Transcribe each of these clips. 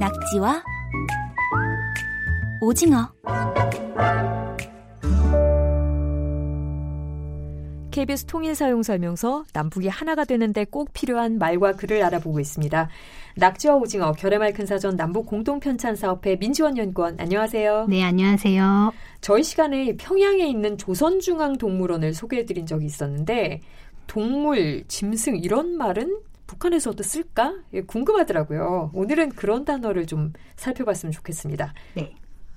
낙지와 오징어 KBS 통일 사용 설명서 남북이 하나가 되는데 꼭 필요한 말과 글을 알아보고 있습니다. 낙지와 오징어 결의말 큰 사전 남북 공동 편찬 사업회 민지원 연구원 안녕하세요. 네, 안녕하세요. 저희 시간에 평양에 있는 조선중앙동물원을 소개해드린 적이 있었는데 동물, 짐승 이런 말은 북한에서도 쓸까? 예, 궁금하더라고요. 오늘은 그런 단어를 좀 살펴봤으면 좋겠습니다. 네.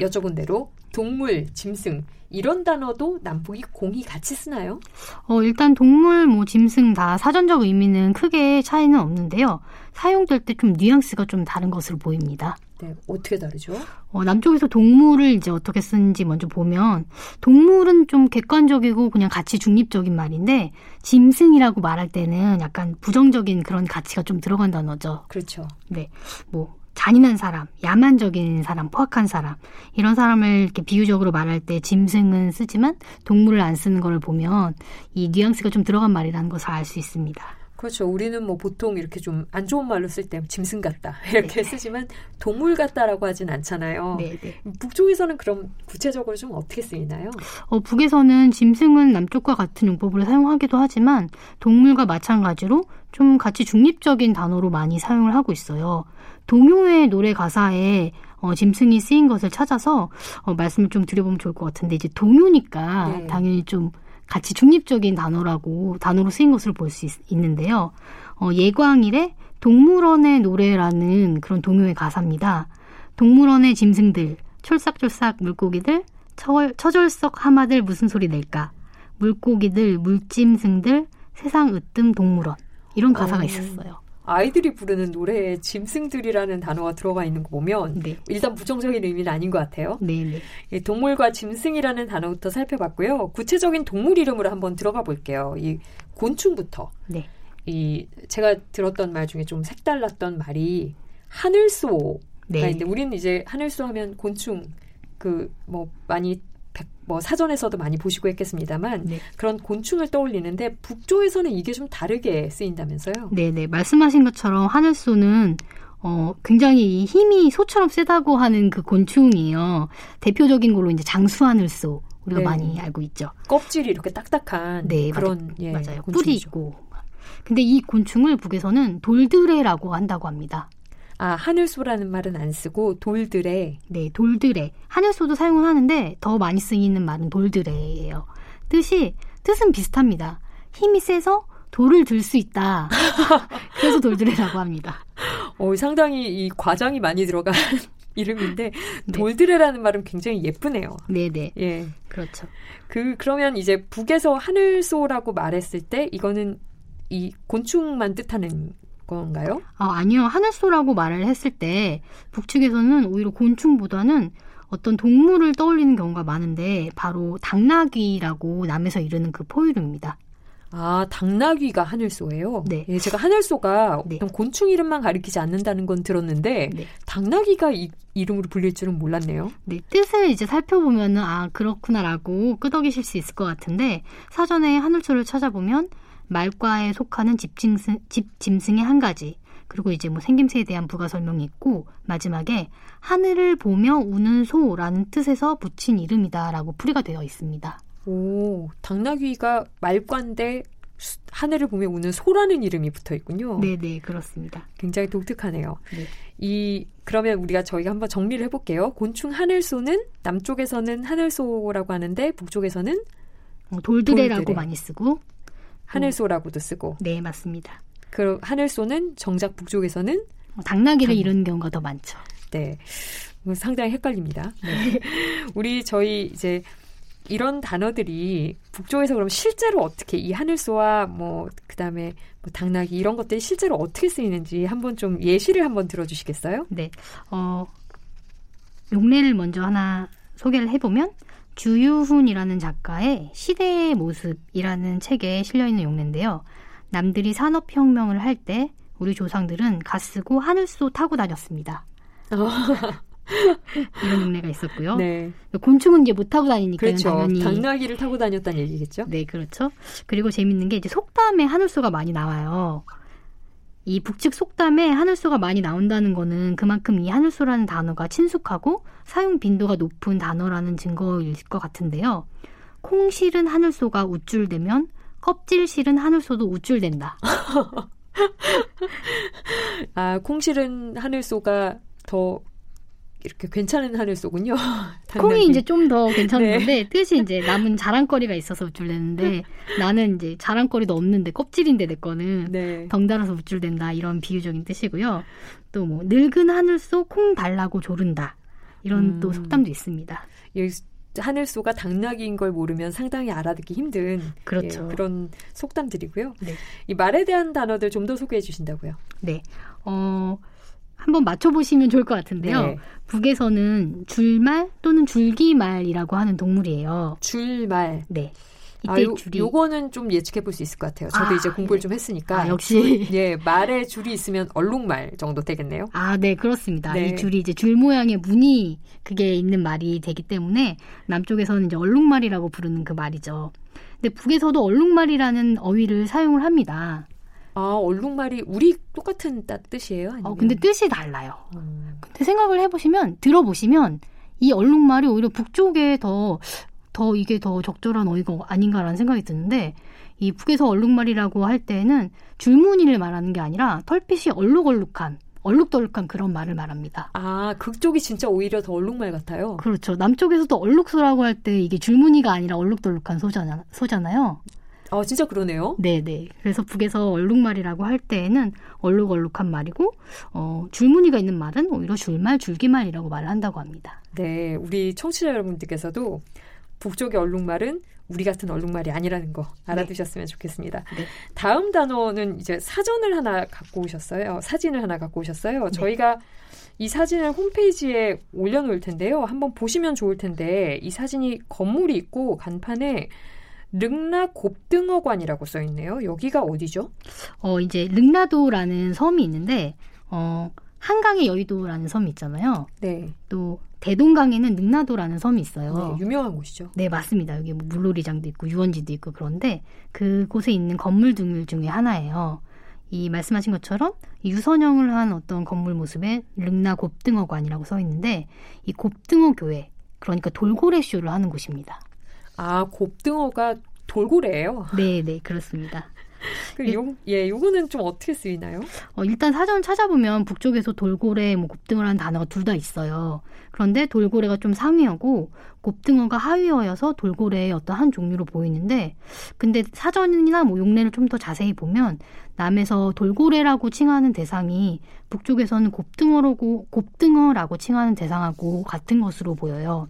여쭤본 대로 동물, 짐승 이런 단어도 남북이 공이 같이 쓰나요? 어, 일단 동물, 뭐 짐승 다 사전적 의미는 크게 차이는 없는데요. 사용될 때 좀 뉘앙스가 좀 다른 것으로 보입니다. 네, 어떻게 다르죠? 어, 남쪽에서 동물을 이제 어떻게 쓰는지 먼저 보면 동물은 좀 객관적이고 그냥 가치 중립적인 말인데 짐승이라고 말할 때는 약간 부정적인 그런 가치가 좀 들어간 단어죠. 그렇죠. 네. 뭐 잔인한 사람, 야만적인 사람, 포악한 사람 이런 사람을 이렇게 비유적으로 말할 때 짐승은 쓰지만 동물을 안 쓰는 걸 보면 이 뉘앙스가 좀 들어간 말이라는 것을 알 수 있습니다. 그렇죠. 우리는 뭐 보통 이렇게 좀 안 좋은 말로 쓸 때 짐승 같다 이렇게 네. 쓰지만 동물 같다라고 하진 않잖아요. 네, 네. 북쪽에서는 그럼 구체적으로 좀 어떻게 쓰이나요? 어, 북에서는 짐승은 남쪽과 같은 용법을 사용하기도 하지만 동물과 마찬가지로 좀 같이 중립적인 단어로 많이 사용을 하고 있어요. 동요의 노래 가사에 어, 짐승이 쓰인 것을 찾아서 어, 말씀을 좀 드려보면 좋을 것 같은데 이제 동요니까 네. 당연히 좀 같이 중립적인 단어라고 단어로 쓰인 것을 볼 수 있는데요. 어, 예광일의 동물원의 노래라는 그런 동요의 가사입니다. 동물원의 짐승들, 촐싹촐싹 물고기들, 처, 처절석 하마들 무슨 소리 낼까? 물고기들, 물짐승들, 세상 으뜸 동물원. 이런 가사가 어, 있었어요. 아이들이 부르는 노래에 짐승들이라는 단어가 들어가 있는 거 보면 네. 일단 부정적인 의미는 아닌 것 같아요. 네, 네. 동물과 짐승이라는 단어부터 살펴봤고요. 구체적인 동물 이름으로 한번 들어가 볼게요. 이 곤충부터. 네. 이 제가 들었던 말 중에 좀 색달랐던 말이 하늘소가 네. 있는데 우리는 이제 하늘소 하면 곤충 그 뭐 많이 뭐 사전에서도 많이 보시고 했겠습니다만 네. 그런 곤충을 떠올리는데 북쪽에서는 이게 좀 다르게 쓰인다면서요? 네네 네. 말씀하신 것처럼 하늘소는 어, 굉장히 힘이 소처럼 세다고 하는 그 곤충이에요. 대표적인 걸로 이제 장수하늘소 우리가 네. 많이 알고 있죠. 껍질이 이렇게 딱딱한 네, 그런 맞아요. 예, 맞아요. 뿔이 있고. 근데 이 곤충을 북에서는 돌드레라고 한다고 합니다. 아, 하늘소라는 말은 안 쓰고 돌드레. 네, 돌드레. 하늘소도 사용을 하는데 더 많이 쓰이는 말은 돌드레예요. 뜻이 뜻은 비슷합니다. 힘이 세서 돌을 들 수 있다. 그래서 돌드레라고 합니다. 어, 상당히 이 과장이 많이 들어간 이름인데 네. 돌드레라는 말은 굉장히 예쁘네요. 네, 네. 예. 그렇죠. 그 그러면 이제 북에서 하늘소라고 말했을 때 이거는 이 곤충만 뜻하는 건가요? 아, 아니요. 하늘소라고 말을 했을 때 북측에서는 오히려 곤충보다는 어떤 동물을 떠올리는 경우가 많은데 바로 당나귀라고 남에서 이르는 그 포유류입니다. 아, 당나귀가 하늘소예요? 네. 예, 제가 하늘소가 네. 어떤 곤충 이름만 가리키지 않는다는 건 들었는데 네. 당나귀가 이, 이름으로 불릴 줄은 몰랐네요. 네, 뜻을 이제 살펴보면은 아, 그렇구나라고 끄덕이실 수 있을 것 같은데 사전에 하늘소를 찾아보면 말과에 속하는 집짐승, 집짐승의 한 가지. 그리고 이제 뭐 생김새에 대한 부가 설명이 있고 마지막에 하늘을 보며 우는 소라는 뜻에서 붙인 이름이다라고 풀이가 되어 있습니다. 오, 당나귀가 말과인데 하늘을 보며 우는 소라는 이름이 붙어 있군요. 네, 네, 그렇습니다. 굉장히 독특하네요. 네. 이 그러면 우리가 저희가 한번 정리를 해 볼게요. 곤충 하늘소는 남쪽에서는 하늘소라고 하는데 북쪽에서는 어, 돌드레라고 돌드레. 많이 쓰고 하늘소라고도 쓰고. 네, 맞습니다. 그 하늘소는 정작 북쪽에서는 어, 당나귀를 당... 이루는 경우가 더 많죠. 네. 뭐 상당히 헷갈립니다. 네. 우리 저희 이제 이런 단어들이 북쪽에서 그럼 실제로 어떻게 이 하늘소와 뭐 그다음에 뭐 당나귀 이런 것들이 실제로 어떻게 쓰이는지 한번 좀 예시를 한번 들어주시겠어요? 네. 어, 용례를 먼저 하나 소개를 해보면 주유훈이라는 작가의 시대의 모습이라는 책에 실려있는 용례인데요. 남들이 산업혁명을 할 때 우리 조상들은 가 쓰고 하늘소 타고 다녔습니다. 이런 용례가 있었고요. 네. 곤충은 이제 못 타고 다니니까 그렇죠. 당연히 당나귀를 타고 다녔다는 얘기겠죠. 네, 그렇죠. 그리고 재밌는 게 이제 속담에 하늘소가 많이 나와요. 이 북측 속담에 하늘소가 많이 나온다는 거는 그만큼 이 하늘소라는 단어가 친숙하고 사용 빈도가 높은 단어라는 증거일 것 같은데요. 콩 실은 하늘소가 우쭐대면 껍질 실은 하늘소도 우쭐댄다. 아, 콩 실은 하늘소가 더 이렇게 괜찮은 하늘소군요. 콩이 이제 좀 더 괜찮은 네. 건데 뜻이 이제 남은 자랑거리가 있어서 우쭐대는데 나는 이제 자랑거리도 없는데 껍질인데 내 거는 네. 덩달아서 우쭐댄다 이런 비유적인 뜻이고요. 또 뭐 늙은 하늘소 콩 달라고 조른다 이런 음. 또 속담도 있습니다. 하늘소가 당나귀인 걸 모르면 상당히 알아듣기 힘든 그렇죠. 예, 그런 속담들이고요. 네. 이 말에 대한 단어들 좀 더 소개해 주신다고요. 네. 어, 한번 맞춰보시면 좋을 것 같은데요. 네. 북에서는 줄말 또는 줄기말이라고 하는 동물이에요. 줄말. 네. 이때 아, 요, 줄이 요거는 좀 예측해 볼 수 있을 것 같아요. 저도 아, 이제 공부를 네. 좀 했으니까 아, 역시 예 말에 줄이 있으면 얼룩말 정도 되겠네요. 아, 네 그렇습니다. 네. 이 줄이 이제 줄 모양의 무늬 그게 있는 말이 되기 때문에 남쪽에서는 이제 얼룩말이라고 부르는 그 말이죠. 근데 북에서도 얼룩말이라는 어휘를 사용을 합니다. 아, 얼룩말이 우리 똑같은 뜻이에요? 아니면? 어, 근데 뜻이 달라요. 음. 근데 생각을 해보시면, 들어보시면, 이 얼룩말이 오히려 북쪽에 더, 더 이게 더 적절한 어휘가 아닌가라는 생각이 드는데, 이 북에서 얼룩말이라고 할 때는 줄무늬를 말하는 게 아니라 털빛이 얼룩얼룩한, 얼룩덜룩한 그런 말을 말합니다. 아, 그쪽이 진짜 오히려 더 얼룩말 같아요? 그렇죠. 남쪽에서도 얼룩소라고 할 때 이게 줄무늬가 아니라 얼룩덜룩한 소잖아, 소잖아요. 아, 진짜 그러네요. 네, 네. 그래서 북에서 얼룩말이라고 할 때에는 얼룩얼룩한 말이고 어, 줄무늬가 있는 말은 오히려 줄말, 줄기말이라고 말을 한다고 합니다. 네, 우리 청취자 여러분들께서도 북쪽의 얼룩말은 우리 같은 얼룩말이 아니라는 거 알아두셨으면 네. 좋겠습니다. 네. 다음 단어는 이제 사전을 하나 갖고 오셨어요. 사진을 하나 갖고 오셨어요. 네. 저희가 이 사진을 홈페이지에 올려놓을 텐데요. 한번 보시면 좋을 텐데 이 사진이 건물이 있고 간판에 릉나 곱등어관이라고 써 있네요. 여기가 어디죠? 어, 이제 릉나도라는 섬이 있는데 어, 한강의 여의도라는 섬이 있잖아요. 네. 또 대동강에는 능라도라는 섬이 있어요. 네, 유명한 곳이죠. 네, 맞습니다. 여기 뭐 물놀이장도 있고 유원지도 있고 그런데 그곳에 있는 건물 등물 중에 하나예요. 이 말씀하신 것처럼 유선형을 한 어떤 건물 모습에 릉나 곱등어관이라고 써 있는데 이 곱등어 교회 그러니까 돌고래 쇼를 하는 곳입니다. 아, 곱등어가 돌고래예요? 네, 네, 그렇습니다. 그 요, 예, 요거는 좀 어떻게 쓰이나요? 어, 일단 사전 찾아보면 북쪽에서 돌고래, 뭐 곱등어라는 단어가 둘 다 있어요. 그런데 돌고래가 좀 상위어고 곱등어가 하위어여서 돌고래의 어떤 한 종류로 보이는데, 근데 사전이나 뭐 용례를 좀 더 자세히 보면 남에서 돌고래라고 칭하는 대상이 북쪽에서는 곱등어라고 곱등어라고 칭하는 대상하고 같은 것으로 보여요.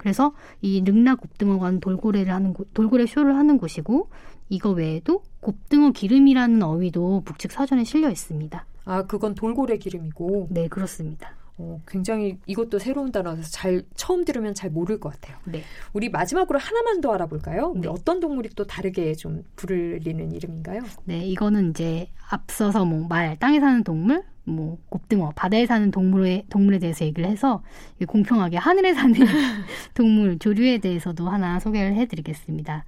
그래서 이 능라 곱등어관 돌고래를 하는 곳, 돌고래 쇼를 하는 곳이고 이거 외에도 곱등어 기름이라는 어휘도 북측 사전에 실려 있습니다. 아, 그건 돌고래 기름이고. 네, 그렇습니다. 어, 굉장히 이것도 새로운 단어라서 잘 처음 들으면 잘 모를 것 같아요. 네. 우리 마지막으로 하나만 더 알아볼까요? 네. 어떤 동물이 또 다르게 좀 부르리는 이름인가요? 네, 이거는 이제 앞서서 뭐 말, 땅에 사는 동물, 뭐 곱등어, 바다에 사는 동물에 동물에 대해서 얘기를 해서 공평하게 하늘에 사는 동물 조류에 대해서도 하나 소개를 해드리겠습니다.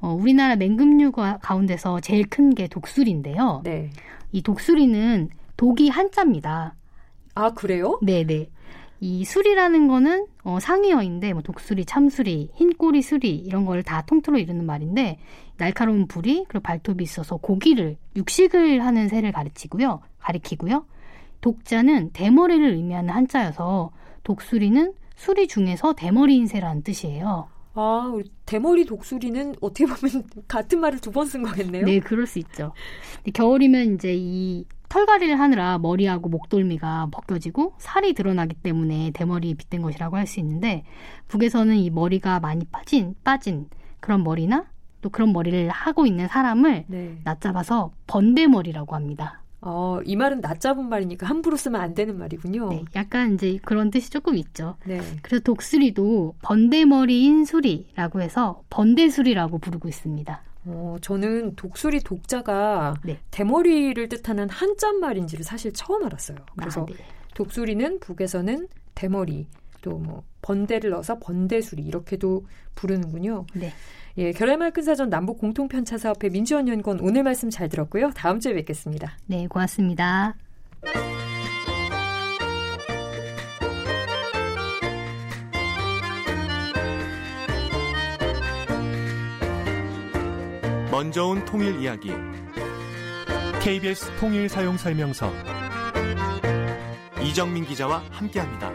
어, 우리나라 맹금류 가운데서 제일 큰 게 독수리인데요. 네. 이 독수리는 독이 한자입니다. 아 그래요? 네네. 이 수리라는 거는 어, 상위어인데 뭐 독수리, 참수리, 흰꼬리 수리 이런 걸 다 통틀어 이루는 말인데 날카로운 부리 그리고 발톱이 있어서 고기를 육식을 하는 새를 가르치고요 가리키고요 독자는 대머리를 의미하는 한자여서 독수리는 수리 중에서 대머리인 새라는 뜻이에요. 아, 우리 대머리 독수리는 어떻게 보면 같은 말을 두 번 쓴 거겠네요. 네, 그럴 수 있죠. 겨울이면 이제 이 털갈이를 하느라 머리하고 목돌미가 벗겨지고 살이 드러나기 때문에 대머리에 빗댄 것이라고 할 수 있는데 북에서는 이 머리가 많이 빠진 빠진 그런 머리나 또 그런 머리를 하고 있는 사람을 네. 낮잡아서 번대머리라고 합니다. 어, 이 말은 낮잡은 말이니까 함부로 쓰면 안 되는 말이군요. 네, 약간 이제 그런 뜻이 조금 있죠. 네. 그래서 독수리도 번대머리인 수리라고 해서 번대수리라고 부르고 있습니다. 어, 저는 독수리 독자가 네. 대머리를 뜻하는 한자 말인지를 사실 처음 알았어요. 아, 그래서 아, 네. 독수리는 북에서는 대머리, 또 뭐 번대를 넣어서 번대수리 이렇게도 부르는군요. 네. 예, 결의말 근사전 남북 공통 편차 사업회 민주원 연구원 오늘 말씀 잘 들었고요. 다음 주에 뵙겠습니다. 네, 고맙습니다. 먼저 온 통일 이야기 KBS 통일 사용 설명서 이정민 기자와 함께합니다.